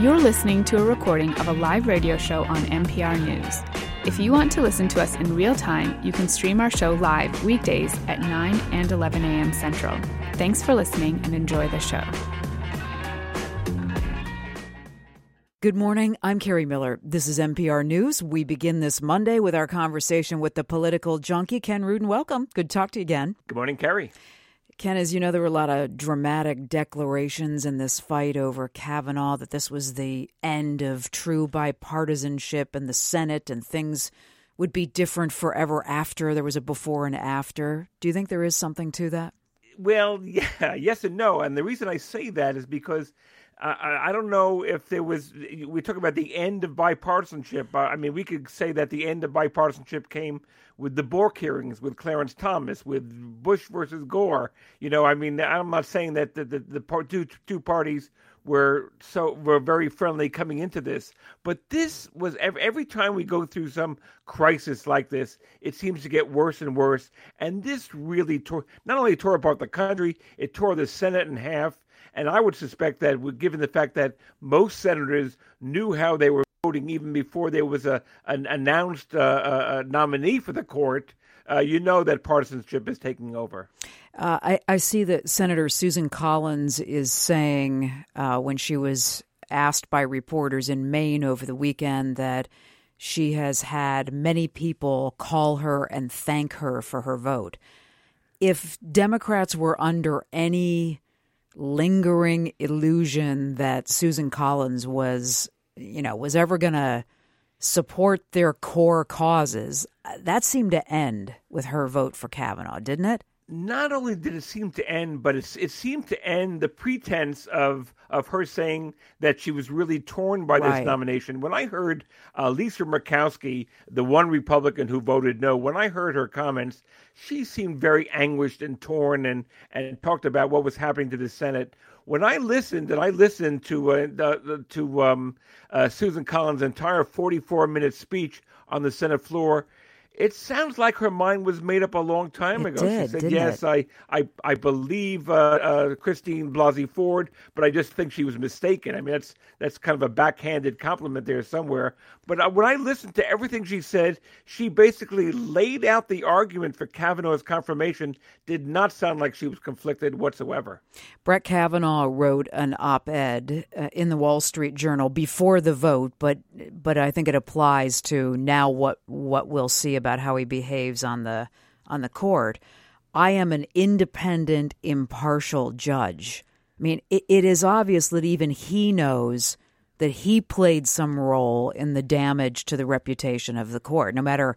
You're listening to a recording of a live radio show on MPR News. If you want to listen to us in real time, you can stream our show live weekdays at 9 and 11 a.m. Central. Thanks for listening and enjoy the show. Good morning. I'm Kerri Miller. This is MPR News. We begin this Monday with our conversation with the political junkie, Ken Rudin. Welcome. Good to talk to you again. Good morning, Kerri. Ken, as you know, there were a lot of dramatic declarations in this fight over Kavanaugh that this was the end of true bipartisanship in the Senate and things would be different forever after there was a before and after. Do you think there is something to that? Well, yeah, yes and no. And the reason I say that is because I, I don't know if there was. We talk about the end of bipartisanship. I mean, we could say that the end of bipartisanship came with the Bork hearings, with Clarence Thomas, with Bush versus Gore. You know, I mean, I'm not saying that the the, the part, two two parties were so were very friendly coming into this, but this was every, every time we go through some crisis like this, it seems to get worse and worse. And this really tore not only tore apart the country, it tore the Senate in half and I would suspect that, given the fact that most senators knew how they were voting even before there was a an announced uh, a nominee for the court, uh, you know that partisanship is taking over. Uh, I, I, see that Senator Susan Collins is saying uh, when she was asked by reporters in Maine over the weekend that she has had many people call her and thank her for her vote. If Democrats were under any lingering illusion that Susan Collins was, you know, was ever going to support their core causes. That seemed to end with her vote for Kavanaugh, didn't it? Not only did it seem to end, but it, it seemed to end the pretense of of her saying that she was really torn by this right. nomination. When I heard uh, Lisa Murkowski, the one Republican who voted no, when I heard her comments, she seemed very anguished and torn, and and talked about what was happening to the Senate. When I listened, and I listened to uh, the, to um, uh, Susan Collins' entire 44 minute speech on the Senate floor it sounds like her mind was made up a long time it ago. Did, she said, "Yes, I, I, I believe uh, uh, Christine Blasey Ford, but I just think she was mistaken." I mean, that's that's kind of a backhanded compliment there somewhere. But uh, when I listened to everything she said, she basically laid out the argument for Kavanaugh's confirmation. Did not sound like she was conflicted whatsoever. Brett Kavanaugh wrote an op-ed uh, in the Wall Street Journal before the vote, but but I think it applies to now what what we'll see about about how he behaves on the on the court. I am an independent, impartial judge. I mean, it, it is obvious that even he knows that he played some role in the damage to the reputation of the court, no matter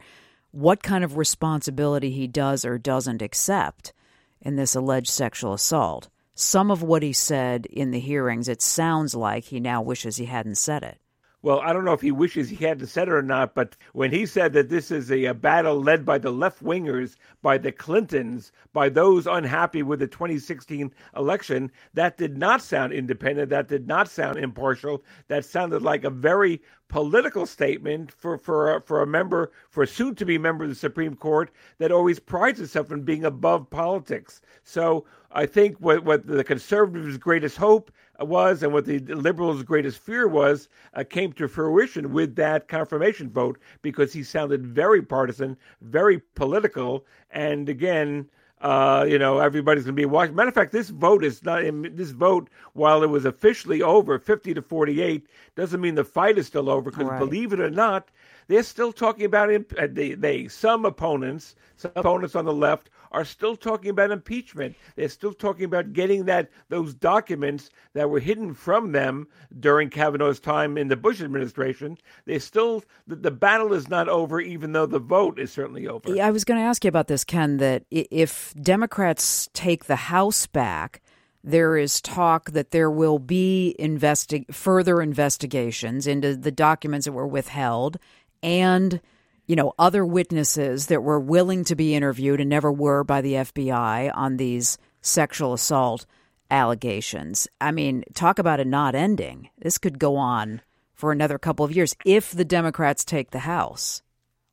what kind of responsibility he does or doesn't accept in this alleged sexual assault. Some of what he said in the hearings, it sounds like he now wishes he hadn't said it well, I don't know if he wishes he hadn't said it or not, but when he said that this is a, a battle led by the left wingers, by the Clintons, by those unhappy with the 2016 election, that did not sound independent. That did not sound impartial. That sounded like a very political statement for for a, for a member, for a soon to be member of the Supreme Court that always prides itself in being above politics. So I think what what the conservatives' greatest hope was and what the liberals' greatest fear was uh, came to fruition with that confirmation vote because he sounded very partisan, very political, and again. Uh, you know, everybody's going to be watching. Matter of fact, this vote is not. This vote, while it was officially over, fifty to forty-eight, doesn't mean the fight is still over. Because right. believe it or not, they're still talking about. Uh, they, they some opponents, some opponents on the left are still talking about impeachment. They're still talking about getting that those documents that were hidden from them during Kavanaugh's time in the Bush administration. They still the, the battle is not over, even though the vote is certainly over. I was going to ask you about this, Ken. That if Democrats take the House back. There is talk that there will be investi- further investigations into the documents that were withheld and you know, other witnesses that were willing to be interviewed and never were by the FBI on these sexual assault allegations. I mean, talk about it not ending. This could go on for another couple of years if the Democrats take the House.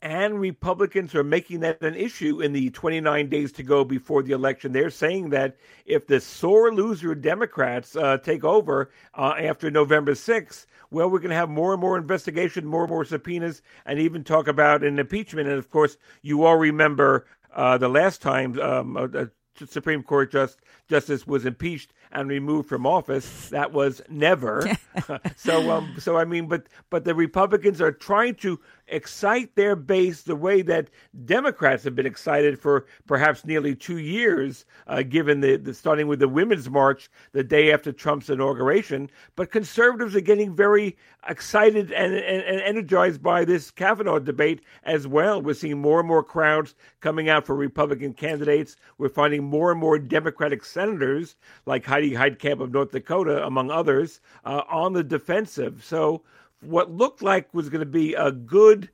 And Republicans are making that an issue in the 29 days to go before the election. They're saying that if the sore loser Democrats uh, take over uh, after November 6th, well, we're going to have more and more investigation, more and more subpoenas, and even talk about an impeachment. And of course, you all remember uh, the last time um, a, Supreme Court just, justice was impeached and removed from office. That was never. so, um, so I mean, but but the Republicans are trying to excite their base the way that Democrats have been excited for perhaps nearly two years, uh, given the, the starting with the Women's March the day after Trump's inauguration. But conservatives are getting very excited and, and, and energized by this Kavanaugh debate as well. We're seeing more and more crowds coming out for Republican candidates. We're finding more and more Democratic senators like Heidi Heitkamp of North Dakota, among others, uh, on the defensive. So what looked like was going to be a good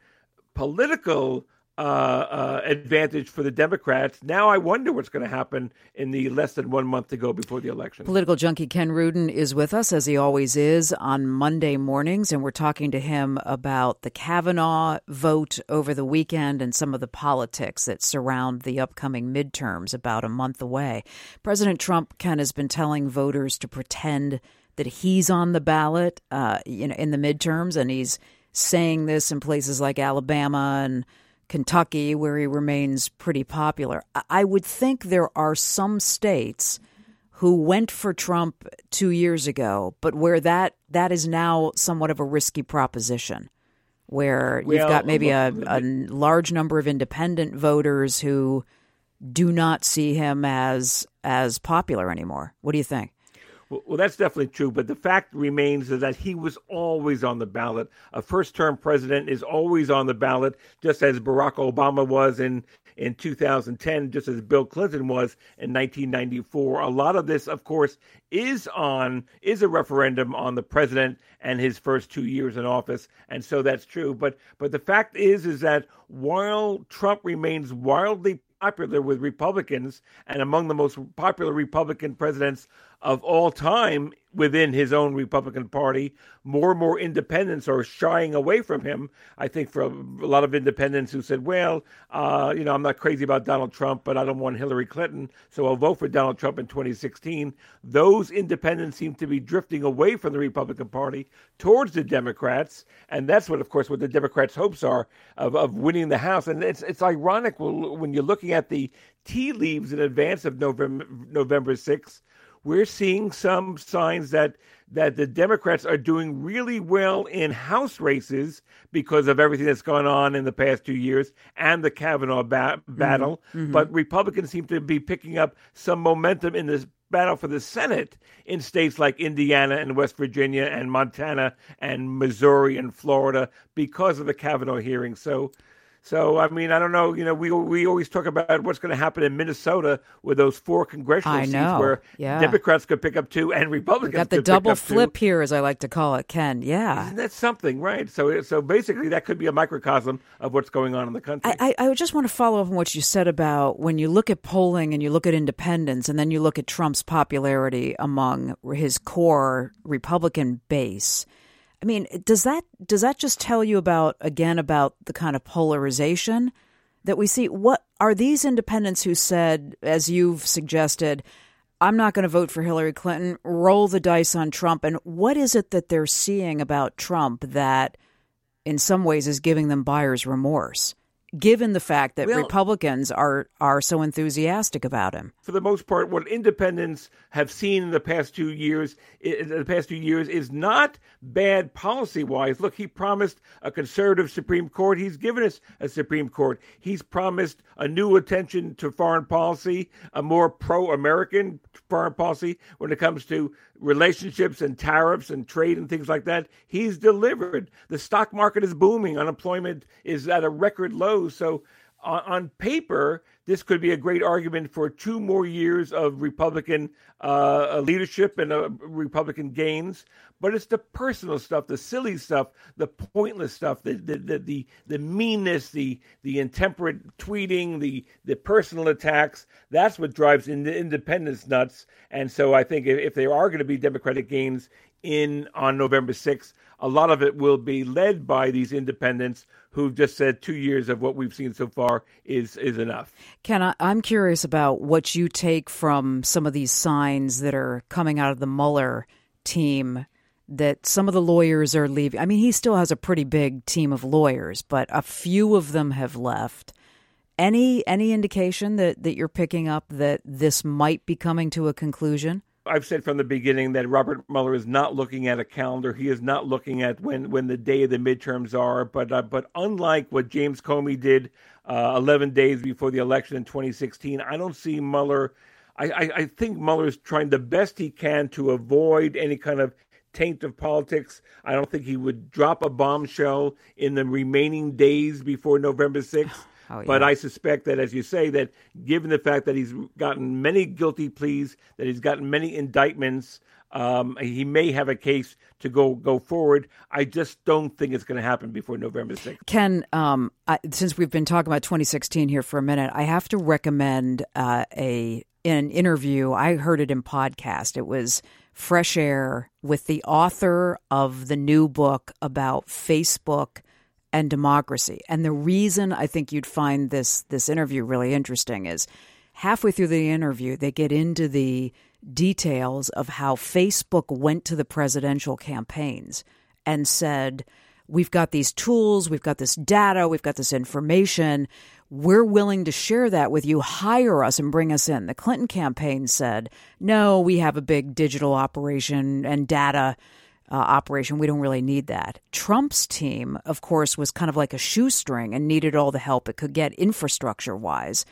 political uh, uh, advantage for the Democrats. Now I wonder what's going to happen in the less than one month to go before the election. Political junkie Ken Rudin is with us, as he always is, on Monday mornings, and we're talking to him about the Kavanaugh vote over the weekend and some of the politics that surround the upcoming midterms about a month away. President Trump, Ken, has been telling voters to pretend that he's on the ballot, uh, you know, in the midterms, and he's saying this in places like Alabama and Kentucky, where he remains pretty popular. I would think there are some states who went for Trump two years ago, but where that that is now somewhat of a risky proposition, where well, you've got maybe a, a large number of independent voters who do not see him as as popular anymore. What do you think? Well, that's definitely true, but the fact remains that he was always on the ballot. A first-term president is always on the ballot, just as Barack Obama was in in 2010, just as Bill Clinton was in 1994. A lot of this, of course, is on is a referendum on the president and his first two years in office, and so that's true. But but the fact is is that while Trump remains wildly popular with Republicans and among the most popular Republican presidents of all time within his own Republican Party. More and more independents are shying away from him. I think for a, lot of independents who said, well, uh, you know, I'm not crazy about Donald Trump, but I don't want Hillary Clinton, so I'll vote for Donald Trump in 2016. Those independents seem to be drifting away from the Republican Party towards the Democrats. And that's what, of course, what the Democrats' hopes are of, of winning the House. And it's, it's ironic when you're looking at the tea leaves in advance of November, November 6th we're seeing some signs that that the Democrats are doing really well in House races because of everything that's gone on in the past two years and the Kavanaugh ba- mm-hmm. battle. Mm-hmm. But Republicans seem to be picking up some momentum in this battle for the Senate in states like Indiana and West Virginia and Montana and Missouri and Florida because of the Kavanaugh hearing. So so I mean, I don't know. You know, we we always talk about what's going to happen in Minnesota with those four congressional I seats know. where yeah. Democrats could pick up two and Republicans we got the double flip two. here, as I like to call it, Ken. Yeah, Isn't that something, right? So so basically, that could be a microcosm of what's going on in the country. I, I, I just want to follow up on what you said about when you look at polling and you look at independence, and then you look at Trump's popularity among his core Republican base. I mean, does that does that just tell you about again about the kind of polarization that we see? What are these independents who said, as you've suggested, I'm not going to vote for Hillary Clinton, roll the dice on Trump, and what is it that they're seeing about Trump that in some ways is giving them buyer's remorse? Given the fact that well, Republicans are are so enthusiastic about him. For the most part, what independents have seen in the past two years, in the past two years, is not bad policy wise. Look, he promised a conservative Supreme Court. He's given us a Supreme Court. He's promised a new attention to foreign policy, a more pro-American foreign policy when it comes to relationships and tariffs and trade and things like that. He's delivered. The stock market is booming. Unemployment is at a record low. So on, on paper, this could be a great argument for two more years of Republican uh, leadership and uh, Republican gains. But it's the personal stuff, the silly stuff, the pointless stuff, the the the the, the meanness, the the intemperate tweeting, the the personal attacks. That's what drives in the independents nuts. And so I think if, if there are going to be Democratic gains in on November 6th, a lot of it will be led by these independents who've just said two years of what we've seen so far is is enough. Ken, I, I'm curious about what you take from some of these signs that are coming out of the Mueller team that some of the lawyers are leaving. I mean, he still has a pretty big team of lawyers, but a few of them have left. Any any indication that, that you're picking up that this might be coming to a conclusion? I've said from the beginning that Robert Mueller is not looking at a calendar. He is not looking at when, when the day of the midterms are. But uh, but unlike what James Comey did uh, 11 days before the election in 2016, I don't see Mueller. I, I, I think Mueller is trying the best he can to avoid any kind of taint of politics. I don't think he would drop a bombshell in the remaining days before November 6th. Oh, yeah. But I suspect that, as you say, that given the fact that he's gotten many guilty pleas, that he's gotten many indictments, um, he may have a case to go go forward. I just don't think it's going to happen before November 6th. Ken, um, I, since we've been talking about 2016 here for a minute, I have to recommend uh, a an interview. I heard it in podcast. It was Fresh Air with the author of the new book about Facebook and democracy. And the reason I think you'd find this this interview really interesting is halfway through the interview they get into the details of how Facebook went to the presidential campaigns and said, "We've got these tools, we've got this data, we've got this information. We're willing to share that with you. Hire us and bring us in." The Clinton campaign said, "No, we have a big digital operation and data uh, operation. We don't really need that. Trump's team, of course, was kind of like a shoestring and needed all the help it could get infrastructure wise.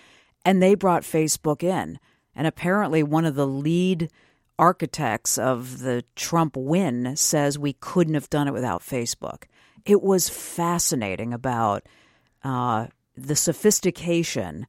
And they brought Facebook in. And apparently, one of the lead architects of the Trump win says we couldn't have done it without Facebook. It was fascinating about uh, the sophistication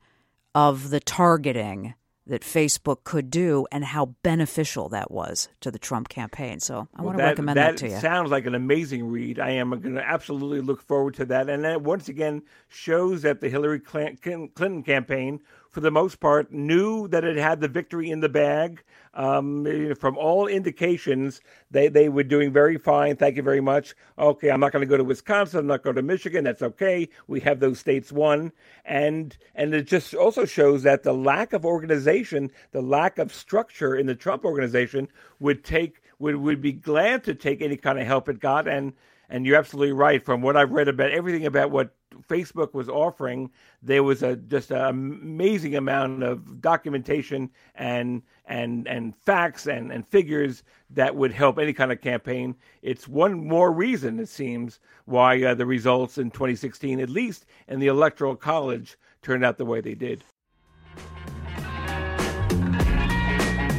of the targeting that Facebook could do and how beneficial that was to the Trump campaign. So I well, want to that, recommend that, that to you. That sounds like an amazing read. I am going to absolutely look forward to that. And that once again shows that the Hillary Clinton campaign for the most part, knew that it had the victory in the bag. Um, from all indications, they, they were doing very fine. Thank you very much. Okay, I'm not going to go to Wisconsin. I'm not going to Michigan. That's okay. We have those states won, and and it just also shows that the lack of organization, the lack of structure in the Trump organization would take would would be glad to take any kind of help it got and and you're absolutely right. From what I've read about everything about what Facebook was offering, there was a just an amazing amount of documentation and and and facts and, and figures that would help any kind of campaign. It's one more reason, it seems, why uh, the results in 2016, at least in the Electoral College, turned out the way they did.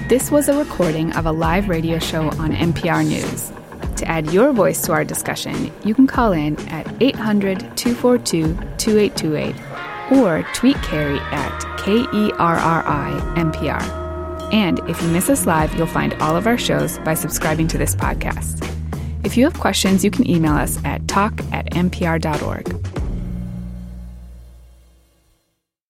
This was a recording of a live radio show on MPR News. To add your voice to our discussion, you can call in at 800 242 2828 or tweet Kerri at K E R R I M P R. And if you miss us live, you'll find all of our shows by subscribing to this podcast. If you have questions, you can email us at talk at mpr.org.